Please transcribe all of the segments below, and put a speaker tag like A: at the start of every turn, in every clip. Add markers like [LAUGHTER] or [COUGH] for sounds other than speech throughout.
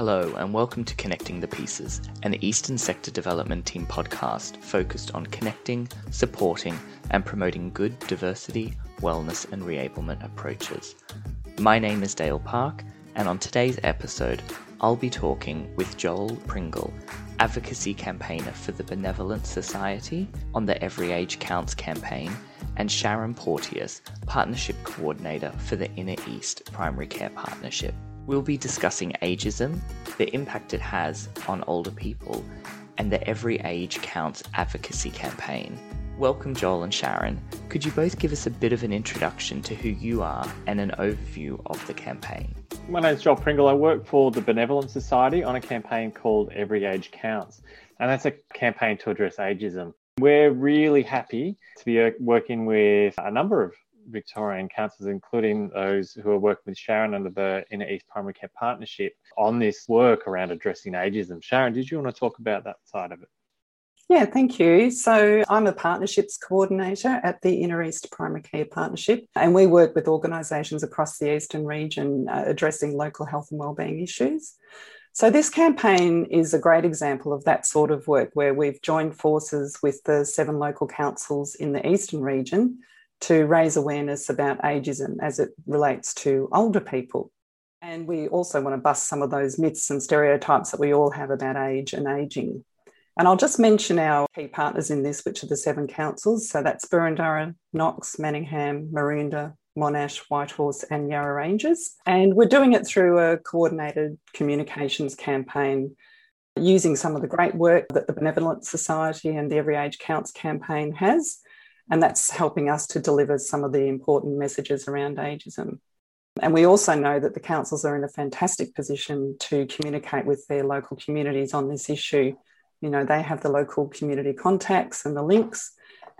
A: Hello, and welcome to Connecting the Pieces, an Eastern Sector Development Team podcast focused on connecting, supporting, and promoting good diversity, wellness, and reablement approaches. My name is Dale Park, and on today's episode, I'll be talking with Joel Pringle, advocacy campaigner for the Benevolent Society on the Every Age Counts campaign, and Sharon Porteous, partnership coordinator for the Inner East Primary Care Partnership. We'll be discussing ageism, the impact it has on older people, and the Every Age Counts advocacy campaign. Welcome, Joel and Sharon. Could you both give us a bit of an introduction to who you are and an overview of the campaign?
B: My name is Joel Pringle. I work for the Benevolent Society on a campaign called Every Age Counts, and that's a campaign to address ageism. We're really happy to be uh, working with a number of Victorian councils, including those who are working with Sharon under the Inner East Primary Care Partnership on this work around addressing ageism. Sharon, did you want to talk about that side of it?
C: Yeah, thank you. So, I'm a partnerships coordinator at the Inner East Primary Care Partnership, and we work with organisations across the eastern region uh, addressing local health and wellbeing issues. So, this campaign is a great example of that sort of work where we've joined forces with the seven local councils in the eastern region to raise awareness about ageism as it relates to older people. And we also want to bust some of those myths and stereotypes that we all have about age and ageing. And I'll just mention our key partners in this, which are the seven councils. So that's Boroondara, Knox, Manningham, Maroondah, Monash, Whitehorse, and Yarra Ranges. And we're doing it through a coordinated communications campaign using some of the great work that the Benevolent Society and the Every Age Counts campaign has and that's helping us to deliver some of the important messages around ageism. And we also know that the councils are in a fantastic position to communicate with their local communities on this issue. You know, they have the local community contacts and the links,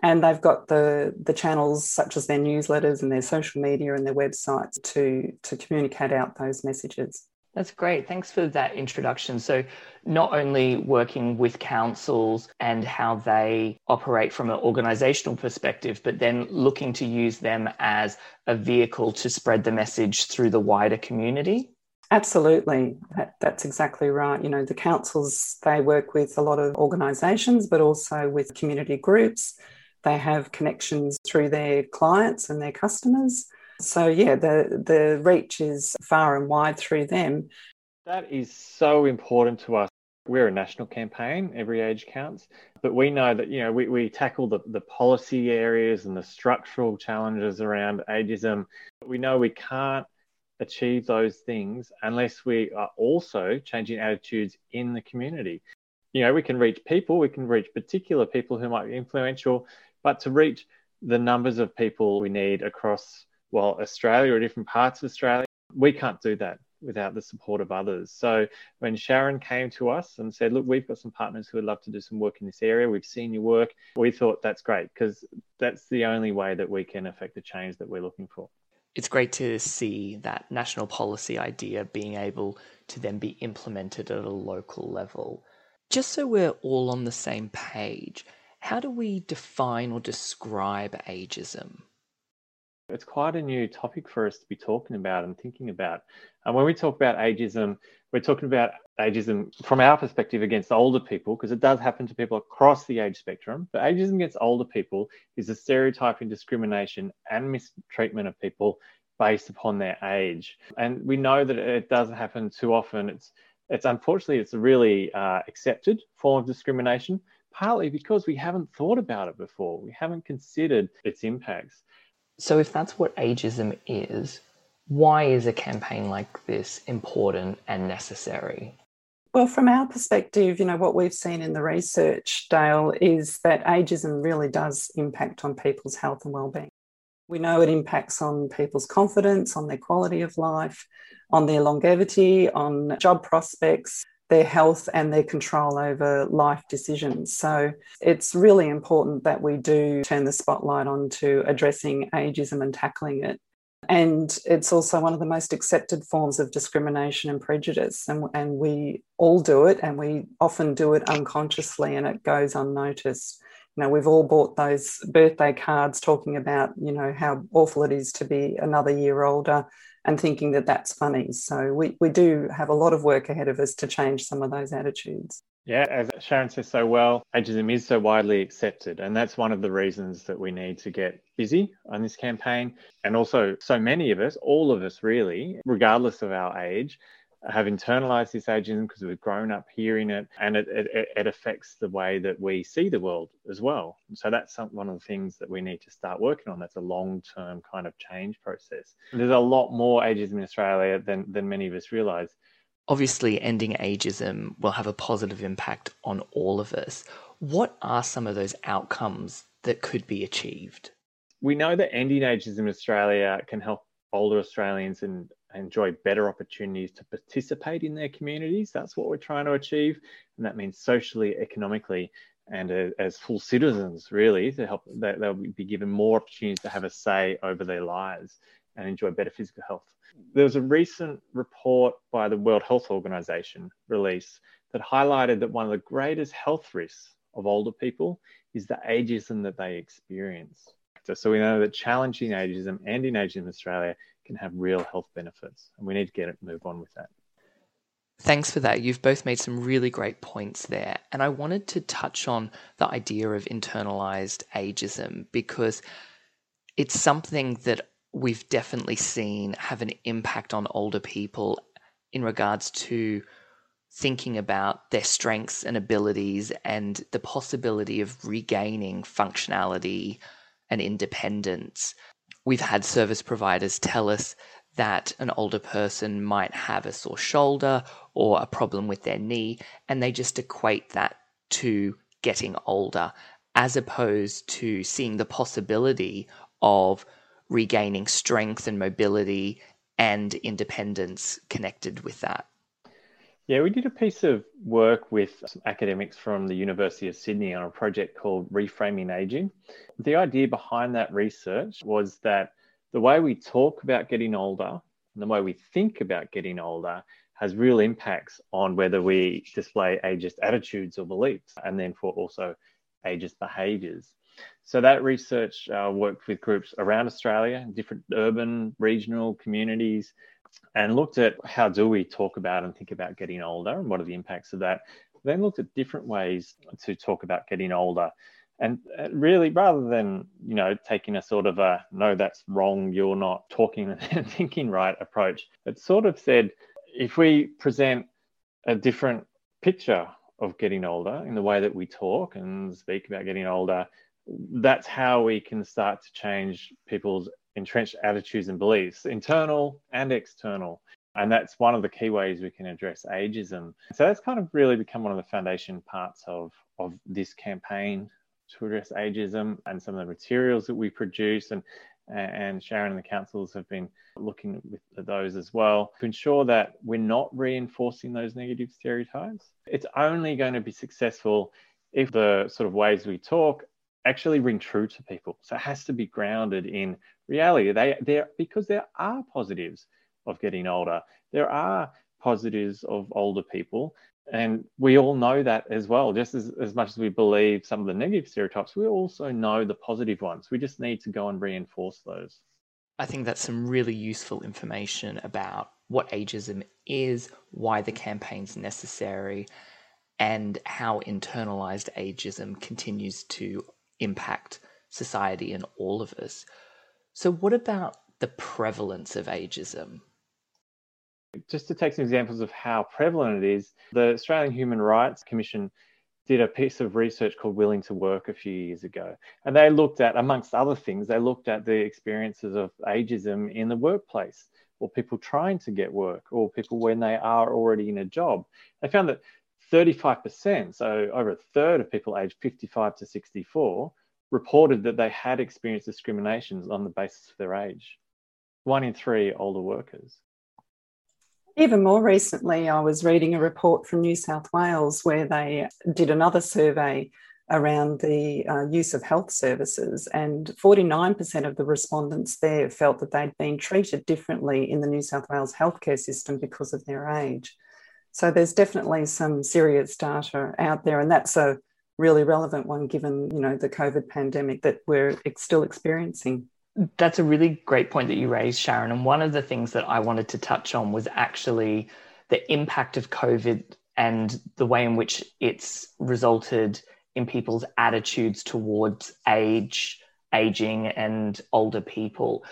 C: and they've got the, the channels such as their newsletters and their social media and their websites to, to communicate out those messages.
A: That's great. Thanks for that introduction. So, not only working with councils and how they operate from an organizational perspective, but then looking to use them as a vehicle to spread the message through the wider community.
C: Absolutely. That, that's exactly right. You know, the councils, they work with a lot of organisations, but also with community groups. They have connections through their clients and their customers. So yeah, the the reach is far and wide through them.
B: That is so important to us. We're a national campaign, every age counts, but we know that you know we, we tackle the, the policy areas and the structural challenges around ageism. We know we can't achieve those things unless we are also changing attitudes in the community. You know, we can reach people, we can reach particular people who might be influential, but to reach the numbers of people we need across well, Australia or different parts of Australia, we can't do that without the support of others. So when Sharon came to us and said, Look, we've got some partners who would love to do some work in this area, we've seen your work, we thought that's great because that's the only way that we can affect the change that we're looking for.
A: It's great to see that national policy idea being able to then be implemented at a local level. Just so we're all on the same page, how do we define or describe ageism?
B: It's quite a new topic for us to be talking about and thinking about. And when we talk about ageism, we're talking about ageism from our perspective against older people, because it does happen to people across the age spectrum. But ageism against older people is a stereotyping, discrimination, and mistreatment of people based upon their age. And we know that it doesn't happen too often. It's it's unfortunately it's a really uh, accepted form of discrimination, partly because we haven't thought about it before. We haven't considered its impacts.
A: So, if that's what ageism is, why is a campaign like this important and necessary?
C: Well, from our perspective, you know, what we've seen in the research, Dale, is that ageism really does impact on people's health and well-being. We know it impacts on people's confidence, on their quality of life, on their longevity, on job prospects, their health and their control over life decisions. So it's really important that we do turn the spotlight on to addressing ageism and tackling it. And it's also one of the most accepted forms of discrimination and prejudice. And, and we all do it, and we often do it unconsciously, and it goes unnoticed. You know, we've all bought those birthday cards talking about, you know, how awful it is to be another year older and thinking that that's funny. So we, we do have a lot of work ahead of us to change some of those attitudes.
B: Yeah, as Sharon says so well, ageism is so widely accepted. And that's one of the reasons that we need to get busy on this campaign. And also, so many of us, all of us really, regardless of our age, have internalized this ageism because we've grown up hearing it and it, it, it, affects the way that we see the world as well. so that's some, one of the things that we need to start working on. That's a long term kind of change process. There's a lot more ageism in Australia than, than many of us realize.
A: Obviously, ending ageism will have a positive impact on all of us. What are some of those outcomes that could be achieved?
B: We know that ending ageism in Australia can help older Australians and enjoy better opportunities to participate in their communities. That's what we're trying to achieve. And that means socially, economically, and uh, as full citizens, really, to help that they'll be given more opportunities to have a say over their lives and enjoy better physical health. There was a recent report by the World Health Organization release that highlighted that one of the greatest health risks of older people is the ageism that they experience. So we know that challenging ageism and in ageism Australia can have real health benefits, and we need to get it move on with that.
A: Thanks for that. You've both made some really great points there. And I wanted to touch on the idea of internalized ageism because it's something that we've definitely seen have an impact on older people in regards to thinking about their strengths and abilities and the possibility of regaining functionality and independence. We've had service providers tell us that an older person might have a sore shoulder or a problem with their knee, and they just equate that to getting older, as opposed to seeing the possibility of regaining strength and mobility and independence connected with that.
B: Yeah, we did a piece of work with academics from the University of Sydney on a project called Reframing Aging. The idea behind that research was that the way we talk about getting older and the way we think about getting older has real impacts on whether we display ageist attitudes or beliefs, and then for also ageist behaviours. So that research uh, worked with groups around Australia, different urban, regional communities, and looked at how do we talk about and think about getting older and what are the impacts of that. Then looked at different ways to talk about getting older. And uh, really, rather than you know taking a sort of a no, that's wrong, you're not talking and [LAUGHS] thinking right approach, it sort of said if we present a different picture of getting older in the way that we talk and speak about getting older, that's how we can start to change people's entrenched attitudes and beliefs, internal and external. And that's one of the key ways we can address ageism. So that's kind of really become one of the foundation parts of, of this campaign to address ageism and some of the materials that we produce. And, and Sharon and the councils have been looking at those as well to ensure that we're not reinforcing those negative stereotypes. It's only going to be successful if the sort of ways we talk actually ring true to people. So it has to be grounded in reality. They there because there are positives of getting older. There are positives of older people. And we all know that as well. Just as, as much as we believe some of the negative stereotypes, we also know the positive ones. We just need to go and reinforce those.
A: I think that's some really useful information about what ageism is, why the campaign's necessary, and how internalized ageism continues to impact society and all of us. So, what about the prevalence of ageism?
B: Just to take some examples of how prevalent it is, the Australian Human Rights Commission did a piece of research called Willing to Work a few years ago. And they looked at, amongst other things, they looked at the experiences of ageism in the workplace, or people trying to get work, or people when they are already in a job. They found that 35%, so over a third of people aged 55 to 64, reported that they had experienced discriminations on the basis of their age. One in three older workers.
C: Even more recently, I was reading a report from New South Wales where they did another survey around the uh, use of health services, and 49% of the respondents there felt that they'd been treated differently in the New South Wales healthcare system because of their age. So there's definitely some serious data out there, and that's a really relevant one given you know the COVID pandemic that we're still experiencing.
A: That's a really great point that you raised, Sharon. And one of the things that I wanted to touch on was actually the impact of COVID and the way in which it's resulted in people's attitudes towards age, aging, and older people.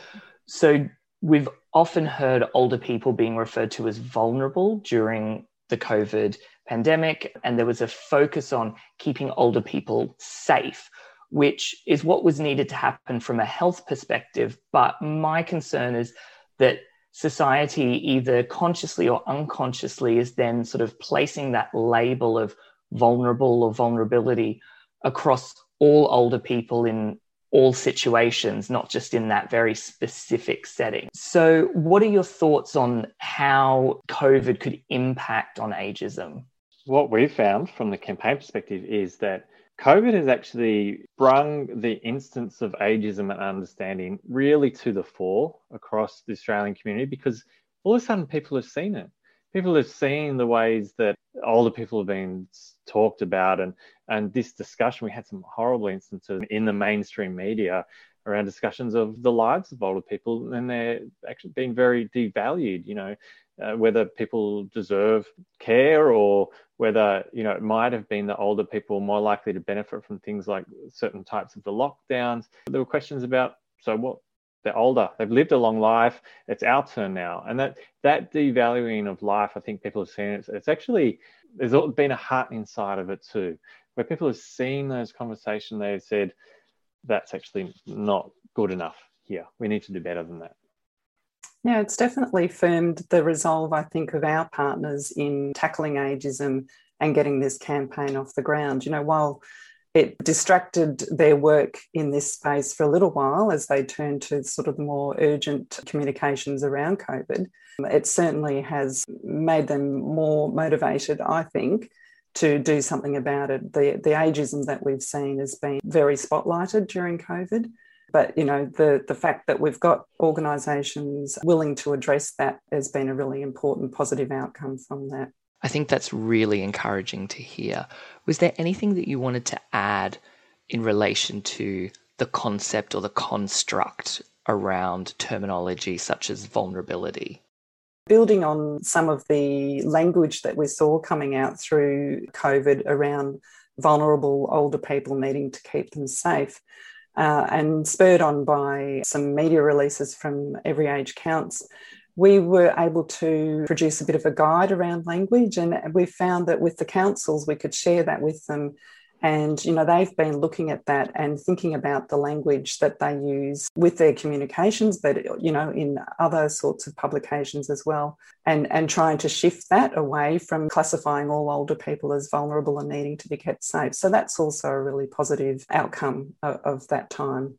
A: So we've often heard older people being referred to as vulnerable during the COVID pandemic, and there was a focus on keeping older people safe, which is what was needed to happen from a health perspective. But my concern is that society, either consciously or unconsciously, is then sort of placing that label of vulnerable or vulnerability across all older people in all situations, not just in that very specific setting. So, what are your thoughts on how COVID could impact on ageism?
B: What we've found from the campaign perspective is that COVID has actually brung the instance of ageism and understanding really to the fore across the Australian community because all of a sudden people have seen it. People have seen the ways that older people have been talked about and and this discussion we had some horrible instances in the mainstream media around discussions of the lives of older people and they're actually being very devalued you know uh, whether people deserve care or whether you know it might have been that older people more likely to benefit from things like certain types of the lockdowns. There were questions about so what they're older. They've lived a long life. It's our turn now. And that that devaluing of life i think people have seen it it's actually there's been a heartening side of it too where people have seen those conversations they've said that's actually not good enough here. We need to do better than that.
C: Yeah, it's definitely firmed the resolve, I think, of our partners in tackling ageism and getting this campaign off the ground. You know, while it distracted their work in this space for a little while as they turned to sort of more urgent communications around COVID. It certainly has made them more motivated, I think, to do something about it. The, the ageism that we've seen has been very spotlighted during COVID. But you know, the the fact that we've got organisations willing to address that has been a really important positive outcome from that.
A: I think that's really encouraging to hear. Was there anything that you wanted to add in relation to the concept or the construct around terminology such as vulnerability?
C: Building on some of the language that we saw coming out through COVID around vulnerable older people needing to keep them safe, uh, and spurred on by some media releases from Every Age Counts, we were able to produce a bit of a guide around language. And we found that with the councils, we could share that with them and, you know, they've been looking at that and thinking about the language that they use with their communications, but, you know, in other sorts of publications as well, and, and trying to shift that away from classifying all older people as vulnerable and needing to be kept safe. So that's also a really positive outcome of, of that time.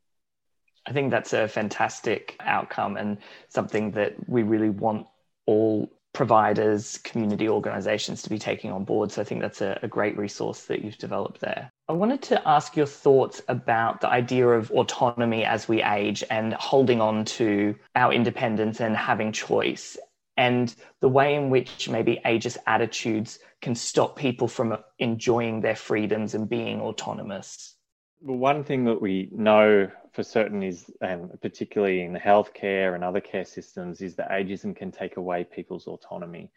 A: I think that's a fantastic outcome and something that we really want all providers, community organizations to be taking on board. So I think that's a, a, great resource that you've developed there. I wanted to ask your thoughts about the idea of autonomy as we age and holding on to our independence and having choice, and the way in which maybe ageist attitudes can stop people from enjoying their freedoms and being autonomous.
B: Well, one thing that we know for certain is, and particularly in healthcare and other care systems, is that ageism can take away people's autonomy.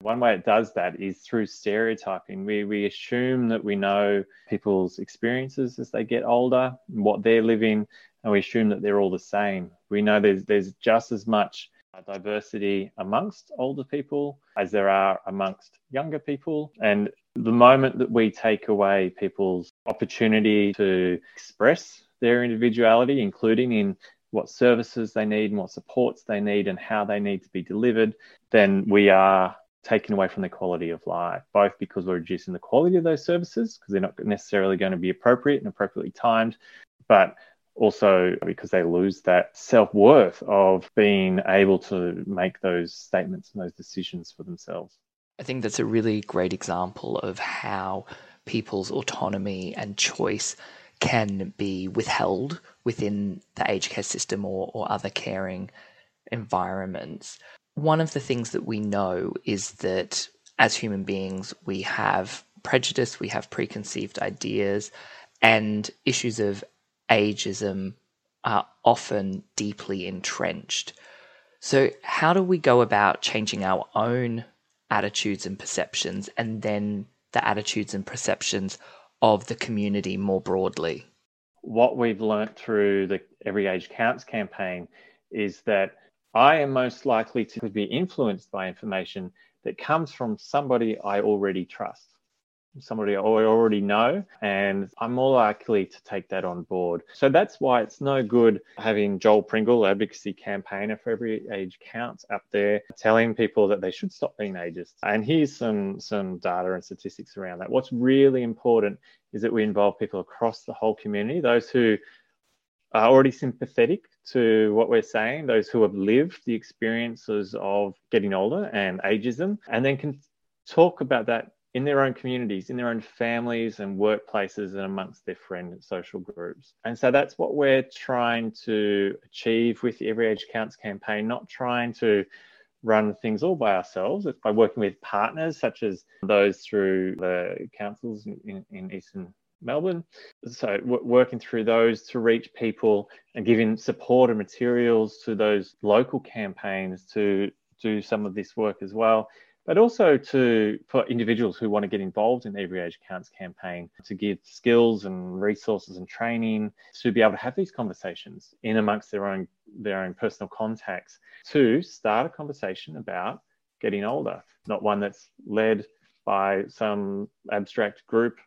B: One way it does that is through stereotyping. We, we assume that we know people's experiences as they get older, what they're living, and we assume that they're all the same. We know there's, there's just as much diversity amongst older people as there are amongst younger people. And the moment that we take away people's opportunity to express their individuality, including in what services they need and what supports they need and how they need to be delivered, then we are taking away from the quality of life, both because we're reducing the quality of those services because they're not necessarily going to be appropriate and appropriately timed, but also because they lose that self worth of being able to make those statements and those decisions for themselves.
A: I think that's a really great example of how people's autonomy and choice can be withheld within the aged care system or, or other caring environments. One of the things that we know is that as human beings, we have prejudice, we have preconceived ideas, and issues of ageism are often deeply entrenched. So, how do we go about changing our own attitudes and perceptions and then the attitudes and perceptions of the community more broadly?
B: What we've learnt through the Every Age Counts campaign is that I am most likely to be influenced by information that comes from somebody I already trust somebody I already know, and I'm more likely to take that on board. So that's why it's no good having Joel Pringle, advocacy campaigner for every age counts, up there telling people that they should stop being ageist. And here's some some data and statistics around that. What's really important is that we involve people across the whole community, those who are already sympathetic to what we're saying, those who have lived the experiences of getting older and ageism, and then can talk about that in their own communities, in their own families and workplaces, and amongst their friend and social groups. And so that's what we're trying to achieve with the Every Age Counts campaign, not trying to run things all by ourselves. It's by working with partners such as those through the councils in, in Eastern Melbourne. So, w- working through those to reach people and giving support and materials to those local campaigns to do some of this work as well but also to for individuals who want to get involved in the Every Age Counts campaign to give skills and resources and training to be able to have these conversations in amongst their own their own personal contacts to start a conversation about getting older, not one that's led by some abstract group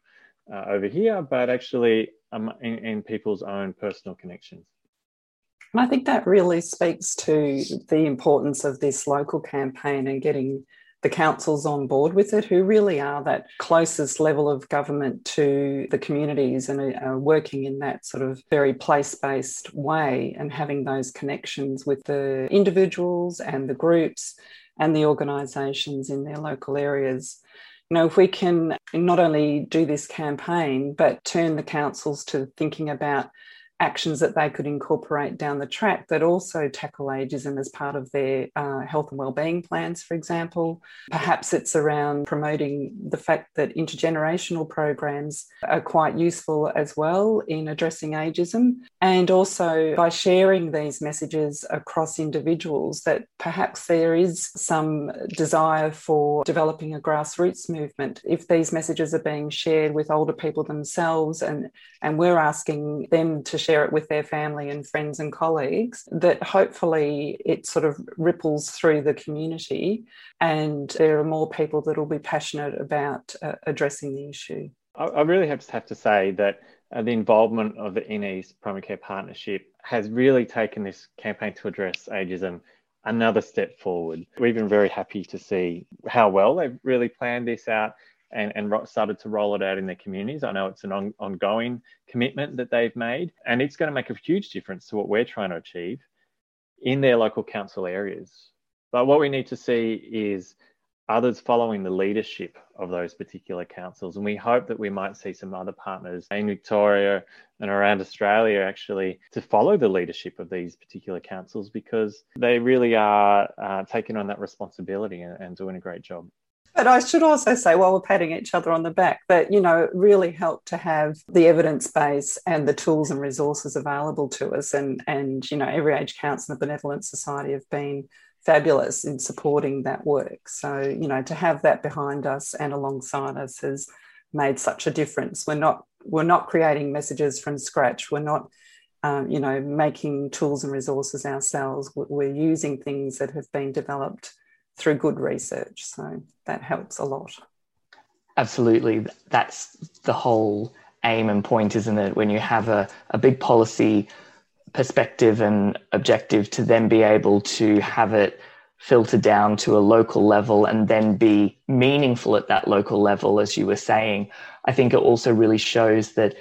B: uh, over here, but actually um, in, in people's own personal connections.
C: And I think that really speaks to the importance of this local campaign and getting the councils on board with it, who really are that closest level of government to the communities and are working in that sort of very place based way and having those connections with the individuals and the groups and the organisations in their local areas. You know, if we can not only do this campaign, but turn the councils to thinking about actions that they could incorporate down the track that also tackle ageism as part of their uh, health and well-being plans, for example. Perhaps it's around promoting the fact that intergenerational programs are quite useful as well in addressing ageism, and also by sharing these messages across individuals that perhaps there is some desire for developing a grassroots movement. If these messages are being shared with older people themselves and, and we're asking them to share share it with their family and friends and colleagues, that hopefully it sort of ripples through the community and there are more people that will be passionate about uh, addressing the issue.
B: I really have to have to say that uh, the involvement of the Inner East Primary Care Partnership has really taken this campaign to address ageism another step forward. We've been very happy to see how well they've really planned this out and, and started to roll it out in their communities. I know it's an on, ongoing commitment that they've made, and it's going to make a huge difference to what we're trying to achieve in their local council areas. But what we need to see is others following the leadership of those particular councils. And we hope that we might see some other partners in Victoria and around Australia actually to follow the leadership of these particular councils because they really are uh, taking on that responsibility and, and doing a great job.
C: But I should also say, while we're patting each other on the back, that, you know, it really helped to have the evidence base and the tools and resources available to us. And, and you know, Every Age Counts and the Benevolent Society have been fabulous in supporting that work. So, you know, to have that behind us and alongside us has made such a difference. We're not we're not creating messages from scratch. We're not um, you know making tools and resources ourselves. We're using things that have been developed through good research. So that helps a lot.
A: Absolutely. That's the whole aim and point, isn't it? When you have a, a big policy perspective and objective to then be able to have it filter down to a local level and then be meaningful at that local level, as you were saying, I think it also really shows that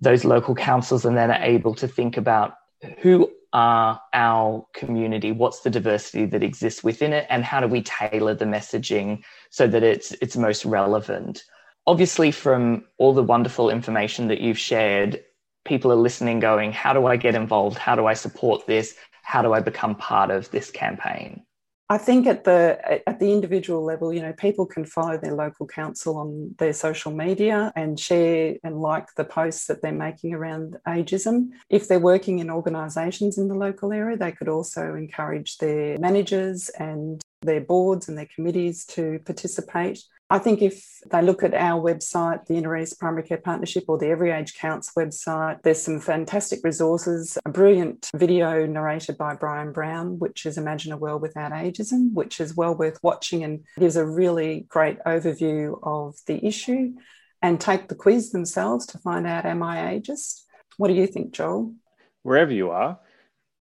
A: those local councils and then are able to think about who are our community? What's the diversity that exists within it? And how do we tailor the messaging so that it's it's most relevant? Obviously from all the wonderful information that you've shared people are listening going how do i get involved? How do i support this? How do i become part of this campaign
C: I think at the at the individual level, you know, people can follow their local council on their social media and share and like the posts that they're making around ageism. If they're working in organisations in the local area, they could also encourage their managers and their boards and their committees to participate. I think if they look at our website, the Inner East Primary Care Partnership or the Every Age Counts website, there's some fantastic resources, a brilliant video narrated by Bryan Brown, which is Imagine a World Without Ageism, which is well worth watching and gives a really great overview of the issue. And take the quiz themselves to find out, am I ageist? What do you think, Joel?
B: Wherever you are,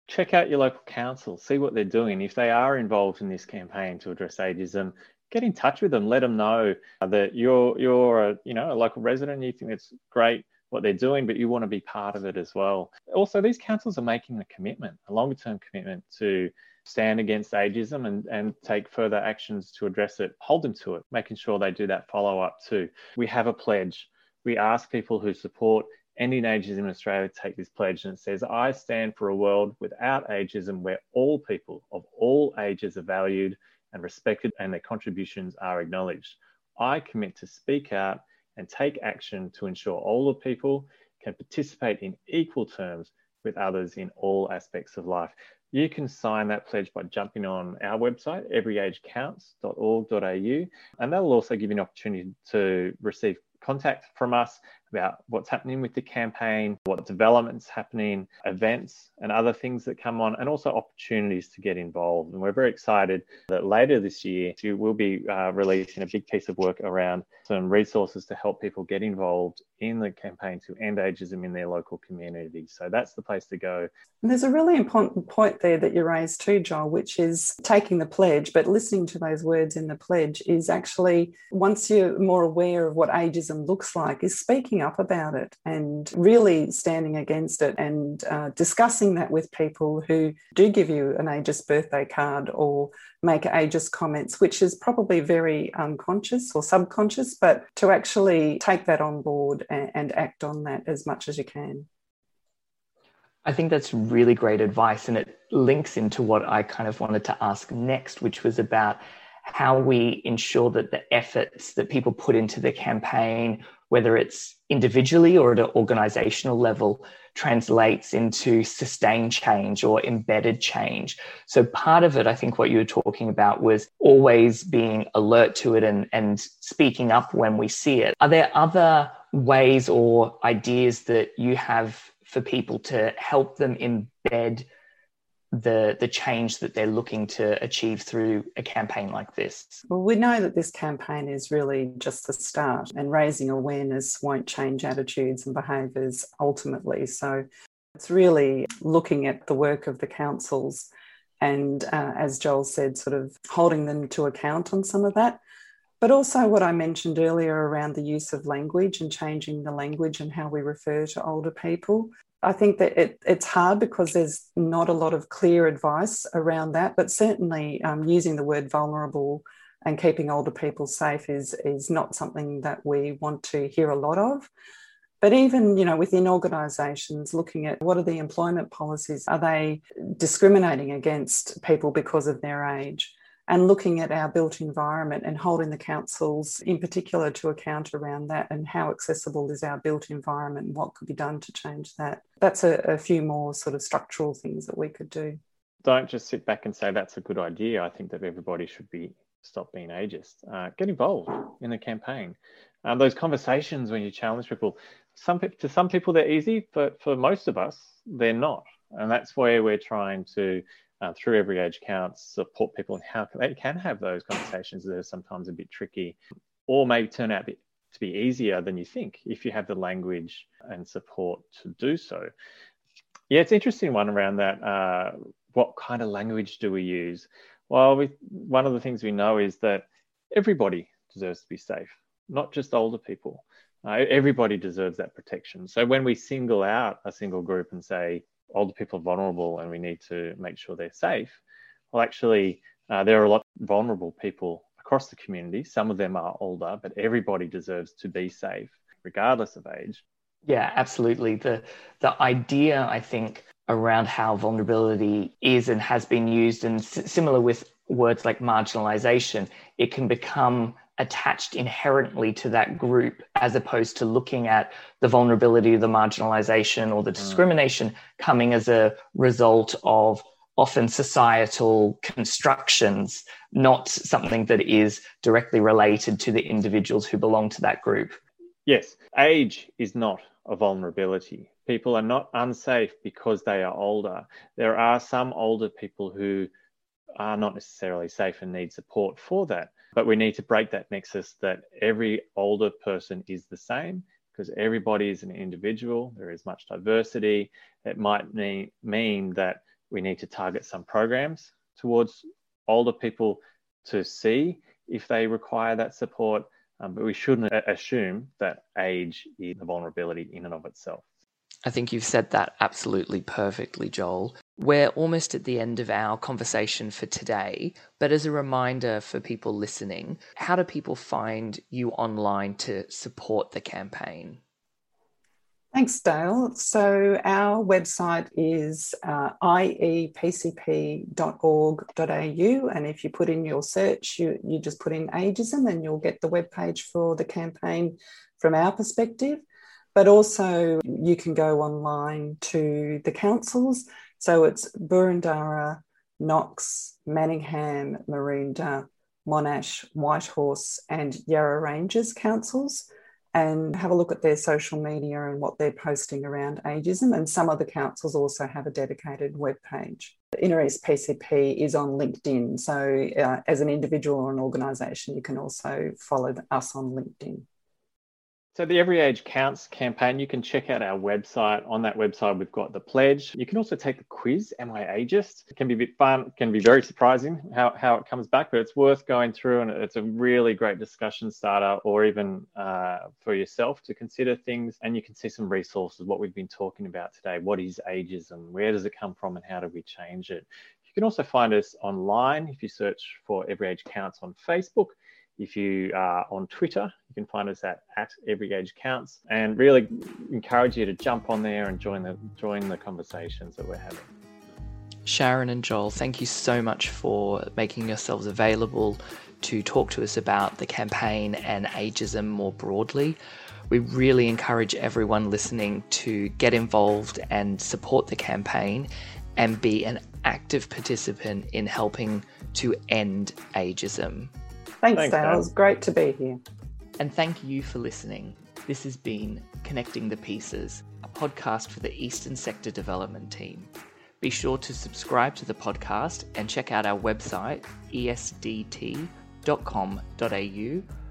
B: check out your local council, see what they're doing. If they are involved in this campaign to address ageism, get in touch with them. Let them know that you're you're a you know a local resident. You think it's great what they're doing, but you want to be part of it as well. Also, these councils are making a commitment, a longer term commitment to stand against ageism and, and take further actions to address it, hold them to it, making sure they do that follow up too. We have a pledge. We ask people who support ending ageism in Australia to take this pledge and it says, I stand for a world without ageism where all people of all ages are valued and respected and their contributions are acknowledged. I commit to speak out and take action to ensure older people can participate in equal terms with others in all aspects of life. You can sign that pledge by jumping on our website, everyagecounts.org.au, and that will also give you an opportunity to receive contact from us about what's happening with the campaign, what developments happening, events and other things that come on, and also opportunities to get involved. And we're very excited that later this year, we will be uh, releasing a big piece of work around some resources to help people get involved in the campaign to end ageism in their local community. So that's the place to go.
C: And there's a really important point there that you raised too, Joel, which is taking the pledge, but listening to those words in the pledge is actually, once you're more aware of what ageism looks like, is speaking up about it and really standing against it and uh, discussing that with people who do give you an ageist birthday card or make ageist comments, which is probably very unconscious or subconscious, but to actually take that on board and, and act on that as much as you can.
A: I think that's really great advice. And it links into what I kind of wanted to ask next, which was about how we ensure that the efforts that people put into the campaign whether it's individually or at an organizational level, translates into sustained change or embedded change. So, part of it, I think what you were talking about was always being alert to it and, and speaking up when we see it. Are there other ways or ideas that you have for people to help them embed the the change that they're looking to achieve through a campaign like this?
C: Well, we know that this campaign is really just the start, and raising awareness won't change attitudes and behaviours ultimately. So it's really looking at the work of the councils and, uh, as Joel said, sort of holding them to account on some of that. But also, what I mentioned earlier around the use of language and changing the language and how we refer to older people. I think that it, it's hard because there's not a lot of clear advice around that, but certainly um, using the word vulnerable and keeping older people safe is, is not something that we want to hear a lot of. But even, you know, within organisations, looking at what are the employment policies? Are they discriminating against people because of their age? And looking at our built environment and holding the councils in particular to account around that and how accessible is our built environment and what could be done to change that. That's a, a few more sort of structural things that we could do.
B: Don't just sit back and say that's a good idea. I think that everybody should be stop being ageist. Uh, get involved in the campaign. Um, those conversations when you challenge people, some to some people they're easy, but for most of us they're not, and that's where we're trying to uh, through every age counts support people and how they can have those conversations that are sometimes a bit tricky or may turn out to be easier than you think if you have the language and support to do so. Yeah it's interesting one around that uh, what kind of language do we use? Well we, one of the things we know is that everybody deserves to be safe not just older people. Uh, everybody deserves that protection. So when we single out a single group and say older people are vulnerable and we need to make sure they're safe. Well, actually, uh, there are a lot of vulnerable people across the community. Some of them are older, but everybody deserves to be safe, regardless of age.
A: Yeah, absolutely. The the idea, I think, around how vulnerability is and has been used, and s- similar with words like marginalization, it can become attached inherently to that group as opposed to looking at the vulnerability, the marginalization, or the mm. discrimination coming as a result of often societal constructions, not something that is directly related to the individuals who belong to that group.
B: Yes, age is not a vulnerability. People are not unsafe because they are older. There are some older people who are not necessarily safe and need support for that. But we need to break that nexus that every older person is the same because everybody is an individual. There is much diversity. It might mean, that we need to target some programs towards older people to see if they require that support. Um, but we shouldn't assume that age is a vulnerability in and of itself.
A: I think you've said that absolutely perfectly, Joel. We're almost at the end of our conversation for today, but as a reminder for people listening, how do people find you online to support the campaign?
C: Thanks, Dale. So, our website is uh, iepcp.org.au. And if you put in your search, you, you just put in ageism and you'll get the webpage for the campaign from our perspective. But also, you can go online to the councils. So, it's Boroondara, Knox, Manningham, Maroondah, Monash, Whitehorse, and Yarra Ranges councils and have a look at their social media and what they're posting around ageism. And some of the councils also have a dedicated web page. Inner East PCP is on LinkedIn. So, uh, as an individual or an organisation, you can also follow us on LinkedIn.
B: So the Every Age Counts campaign, you can check out our website. On that website, we've got the pledge. You can also take the quiz, Am I Ageist? It can be a bit fun, can be very surprising how, how it comes back, but it's worth going through and it's a really great discussion starter or even uh, for yourself to consider things. And you can see some resources, what we've been talking about today. What is ageism? Where does it come from and how do we change it? You can also find us online if you search for Every Age Counts on Facebook if you are on Twitter, you can find us at, at Every Age Counts and really encourage you to jump on there and join the join the conversations that we're having.
A: Sharon and Joel, thank you so much for making yourselves available to talk to us about the campaign and ageism more broadly. We really encourage everyone listening to get involved and support the campaign and be an active participant in helping to end ageism.
C: Thanks, Thanks Dale. Dale. It was great to be here.
A: And thank you for listening. This has been Connecting the Pieces, a podcast for the Eastern Sector Development Team. Be sure to subscribe to the podcast and check out our website, esdt.com.au,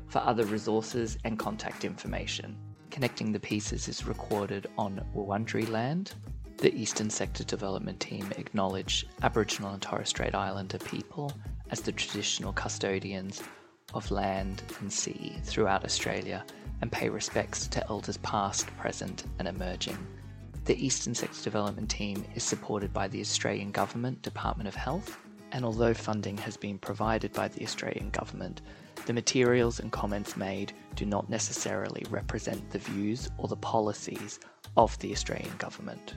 A: for other resources and contact information. Connecting the Pieces is recorded on Wurundjeri land. The Eastern Sector Development Team acknowledge Aboriginal and Torres Strait Islander people as the traditional custodians of land and sea throughout Australia and pay respects to elders past, present, and emerging. The Eastern Sector Development Team is supported by the Australian Government Department of Health, and although funding has been provided by the Australian Government, the materials and comments made do not necessarily represent the views or the policies of the Australian Government.